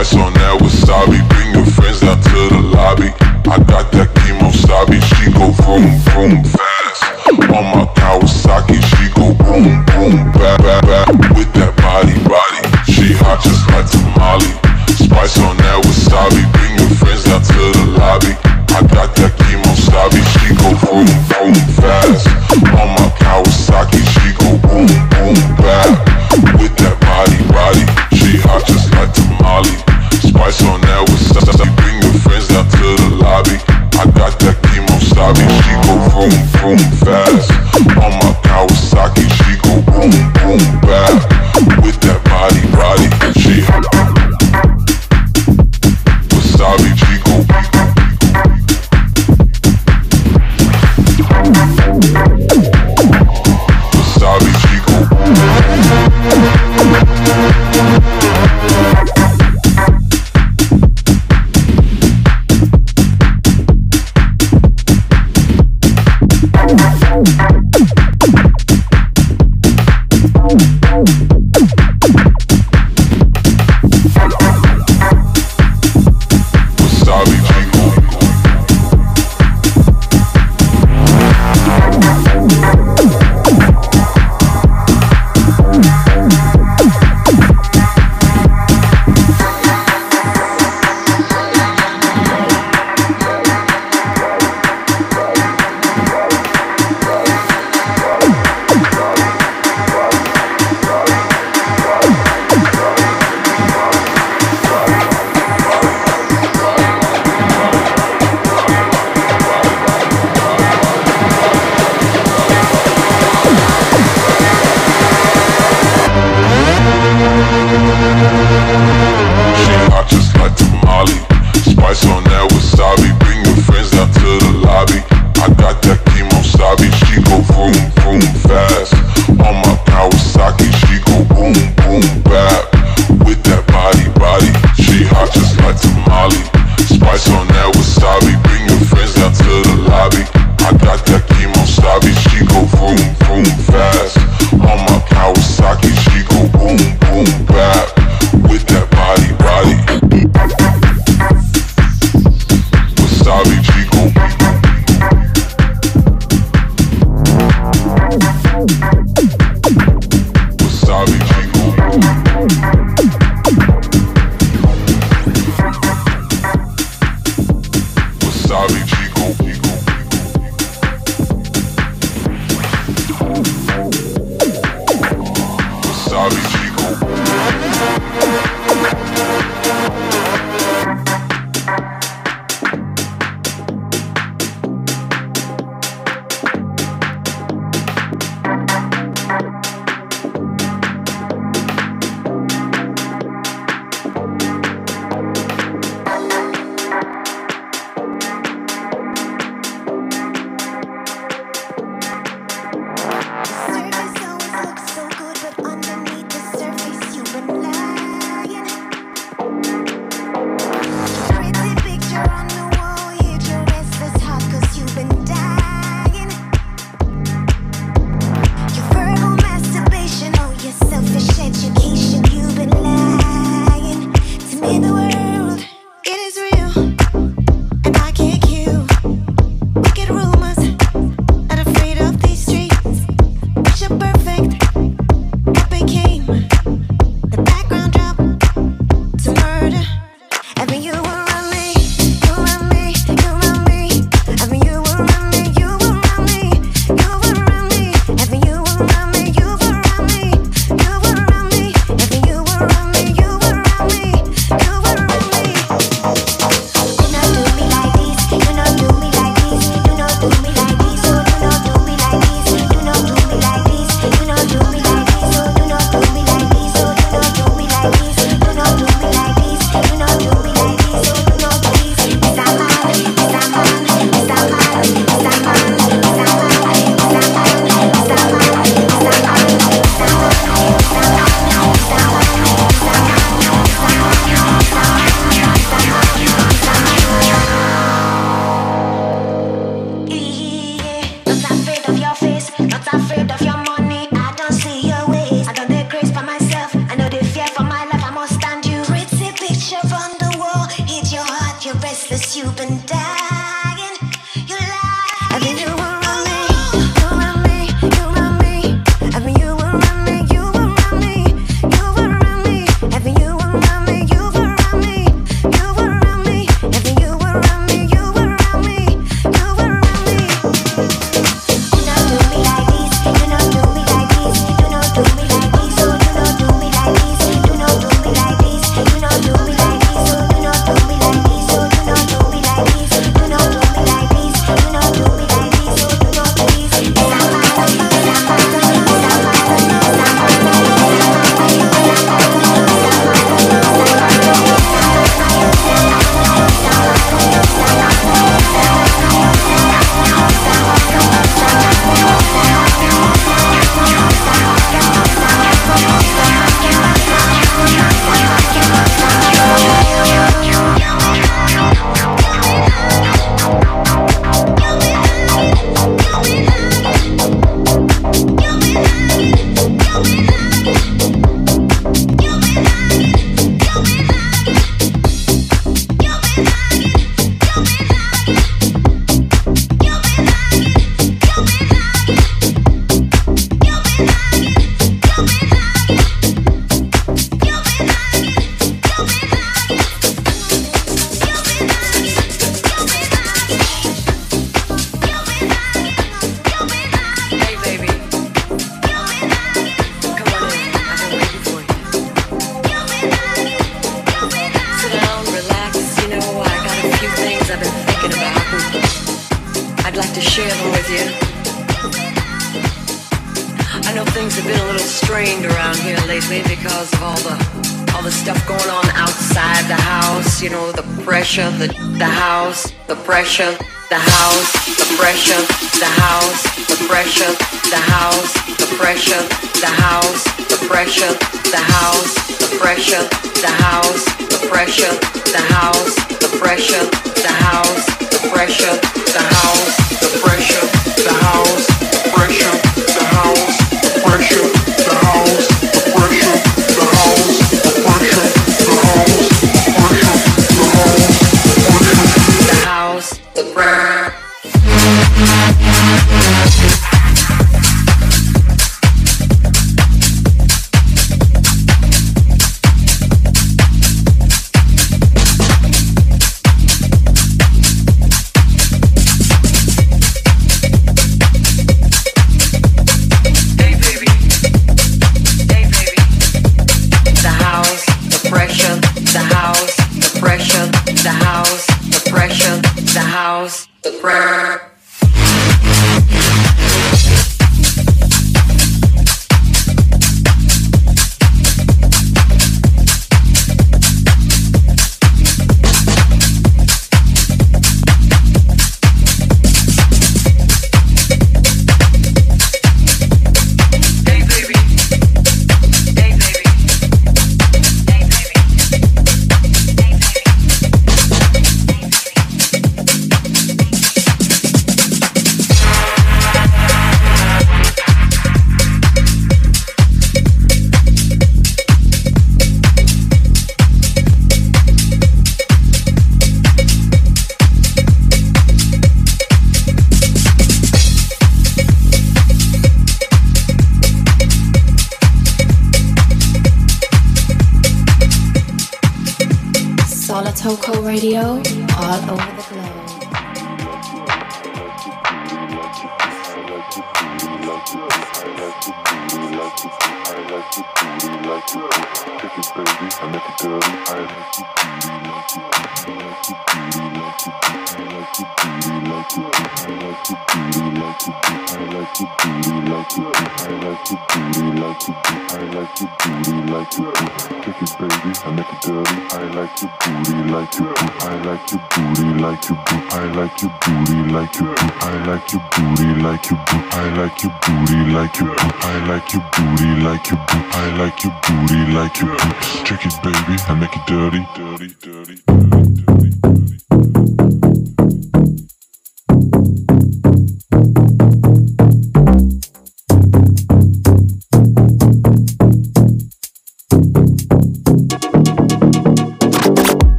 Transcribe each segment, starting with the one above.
Spice on that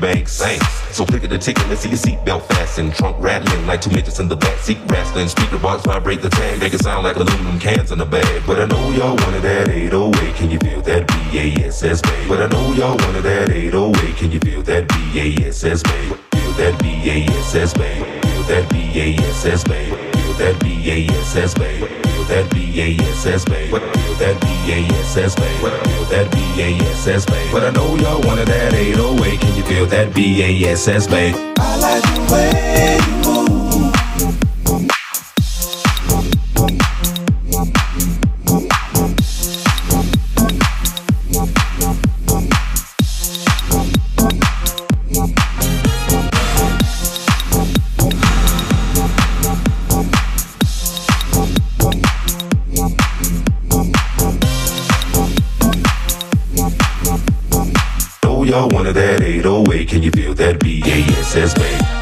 bank. Same. So click at the ticket, let's see your seatbelt fasten. Trunk rattling like two midgets in the back seat wrestling. Speaker box vibrate the tag, make it sound like aluminum cans in a bag. But I know y'all wanted that 808. Can you feel that BASS bass? But I know y'all wanted that 808. Can you feel that BASS bass? Feel that BASS bass? Feel that BASS bass? That BASS bass? Feel that BASS bass? Feel that BASS bass? Feel that BASS bass? But I know y'all wanted that 808. Can you feel that BASS bass? I like the way you Can you feel that BASS, babe?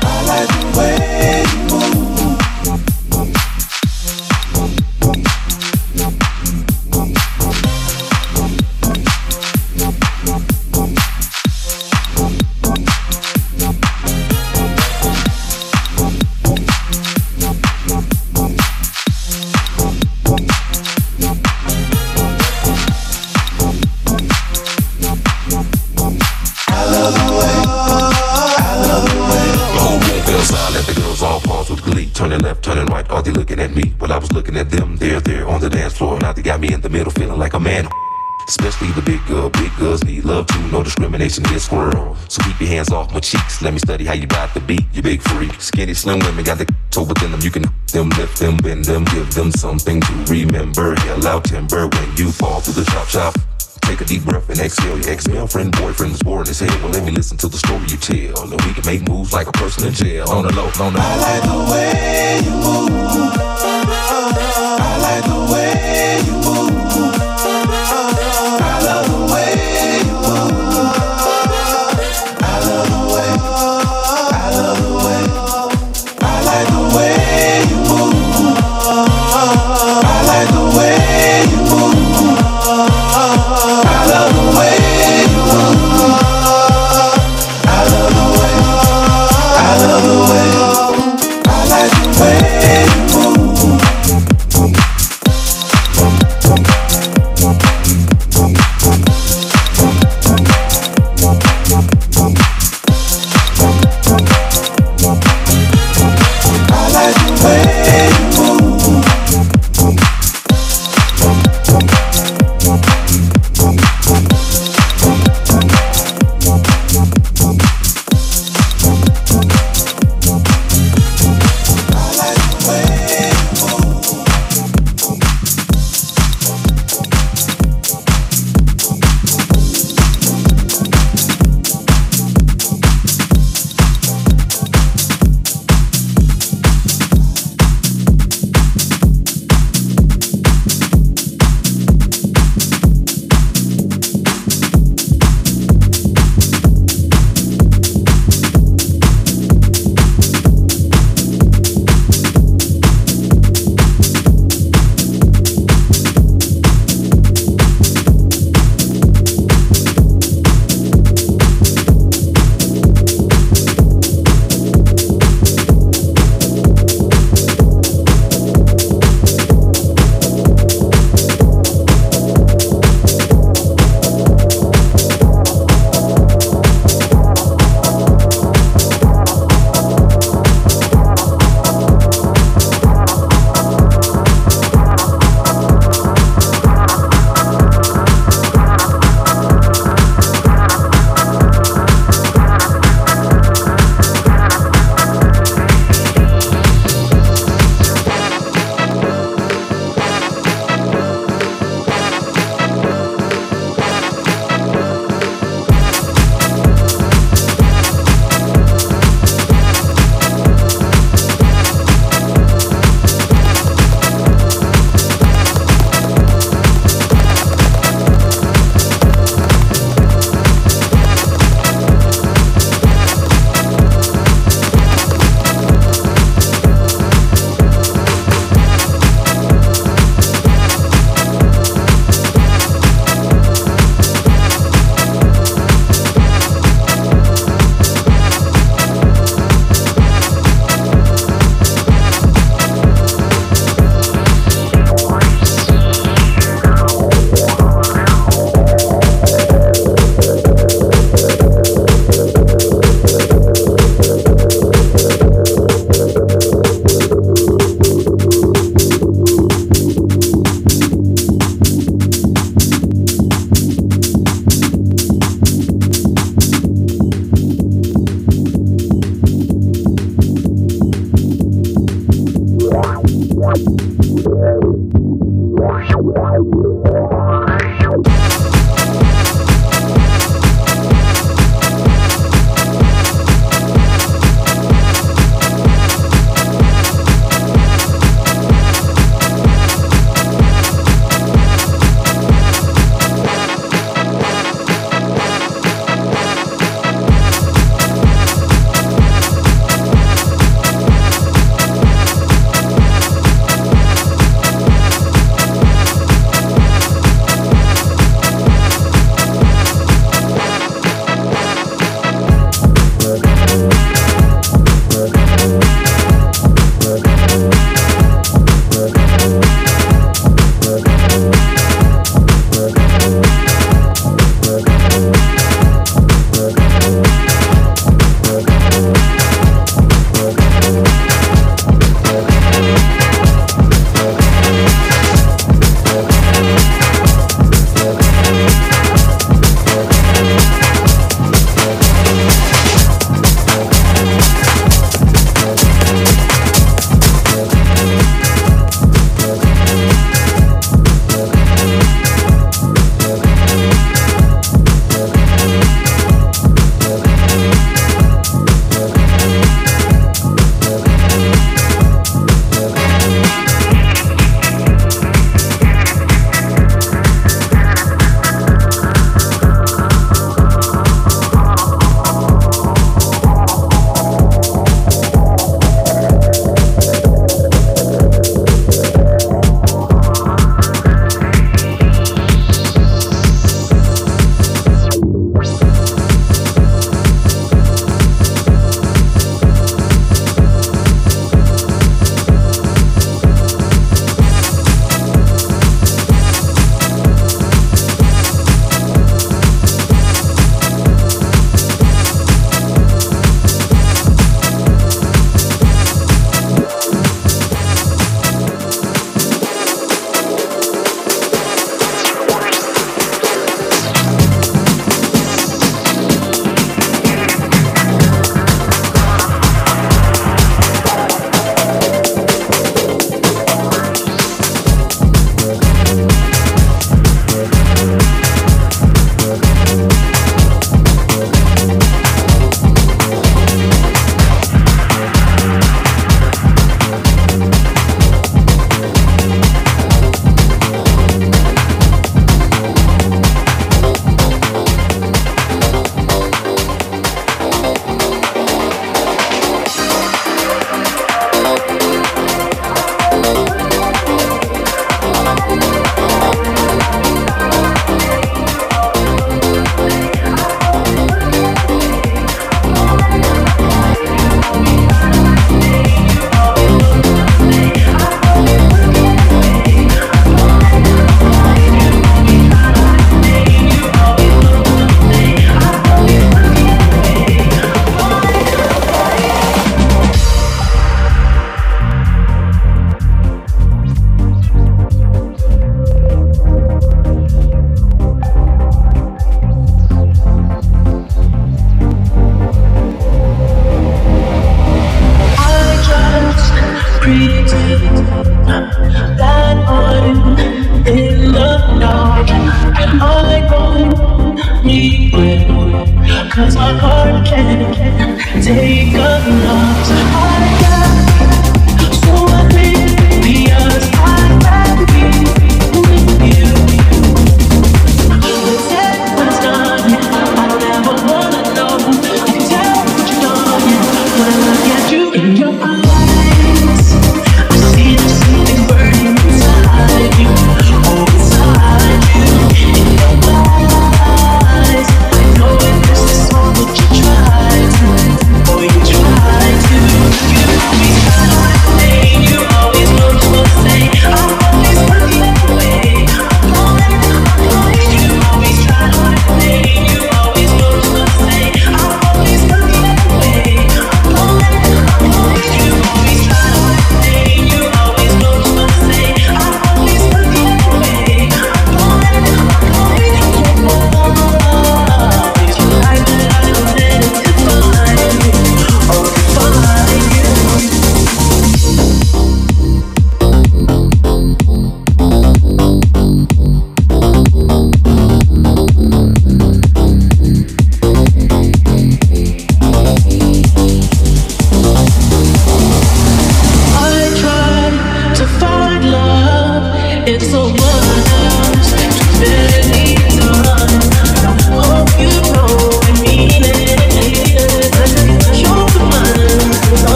Especially the big girl. Big girls need love too. No discrimination, in this world. So keep your hands off my cheeks. Let me study how you ride the beat. You big freak. Skinny, slim women got the toe within them. You can them, lift them, bend them, give them something to remember. Hell out timber when you fall through the chop shop. Take a deep breath and exhale. Your ex-girlfriend, boyfriend is boring as hell. Well, let me listen to the story you tell. And we can make moves like a person in jail. On the low, on the I like the way you move. I like the way you move.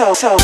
So, so,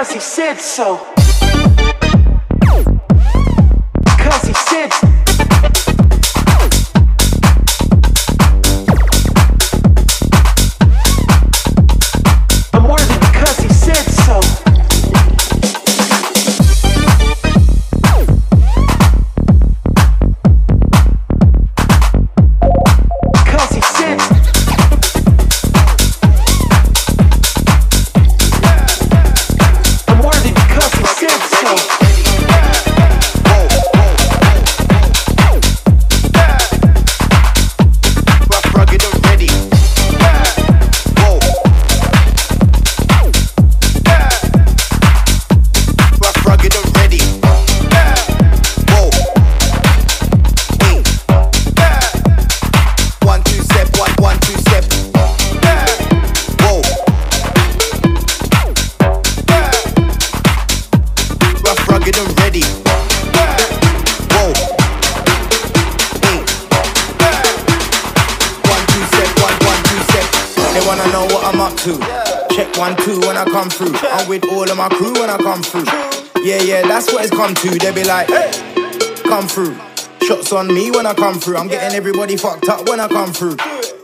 because he said so. On me when I come through. I'm getting everybody fucked up when I come through.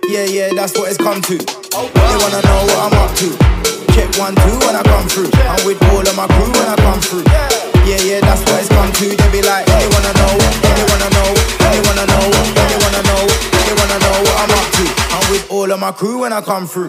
Yeah, yeah, that's what it's come to. They wanna know what I'm up to. Check one, two when I come through. I'm with all of my crew when I come through. Yeah, yeah, that's what it's come to. They be like, they wanna know, they wanna know, they wanna know, they wanna know, they wanna know what I'm up to. I'm with all of my crew when I come through.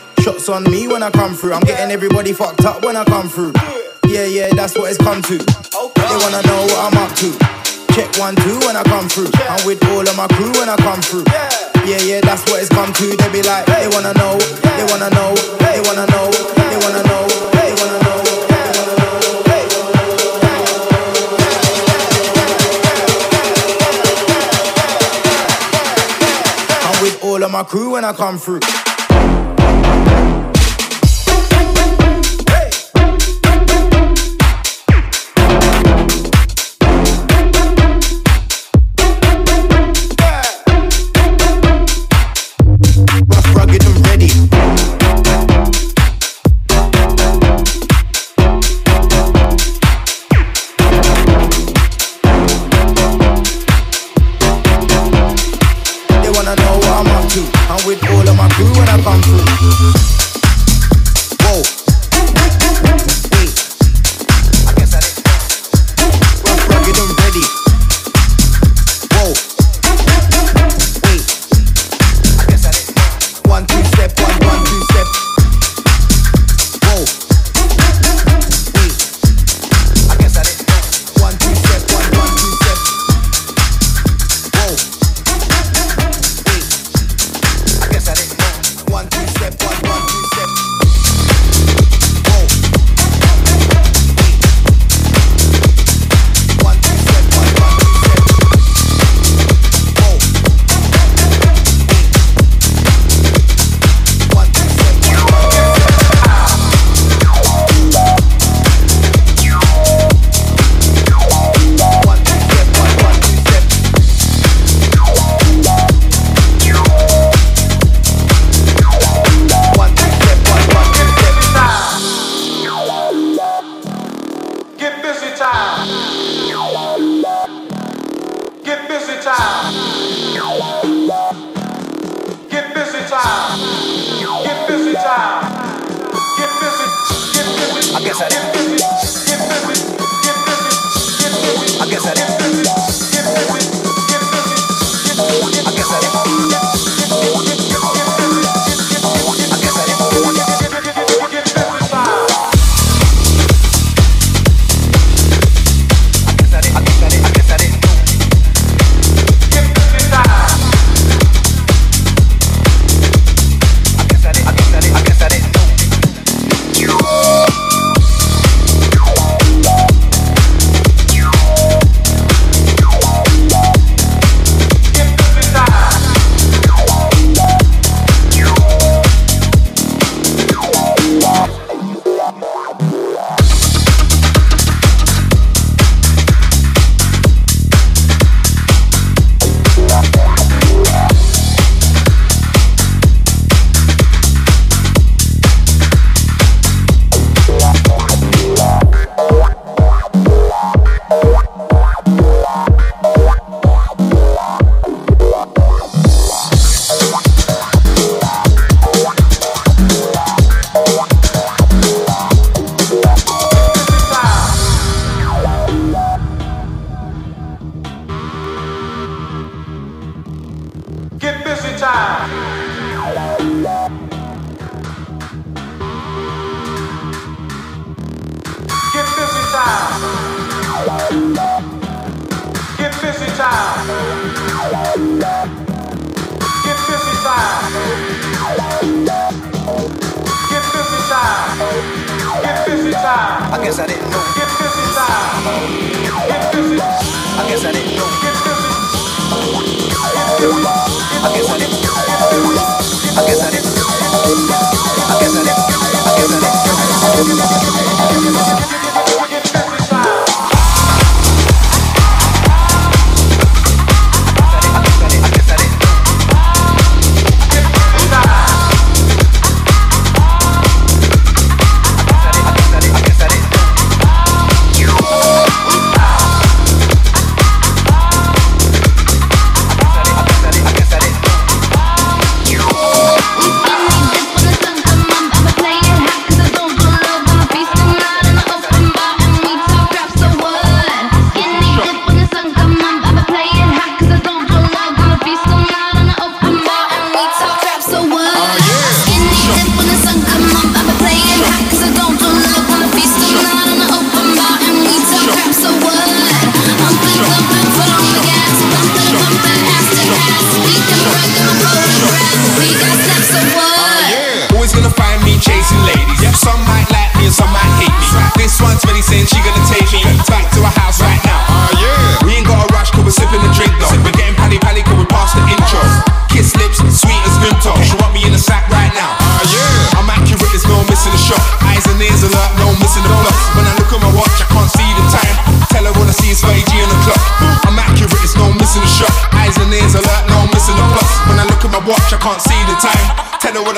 Shots on me when I come through. I'm getting everybody fucked up when I come through. Yeah, yeah, that's what it's come to. They wanna know what I'm up to. Check one, two when I come through. I'm with all of my crew when I come through. Yeah, yeah, that's what it's come to. They be like, they wanna know, they wanna know, they wanna know, they wanna know, they wanna know. I'm with all of my crew when I come through. with all of my crew when I come through.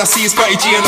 I see is 30 G in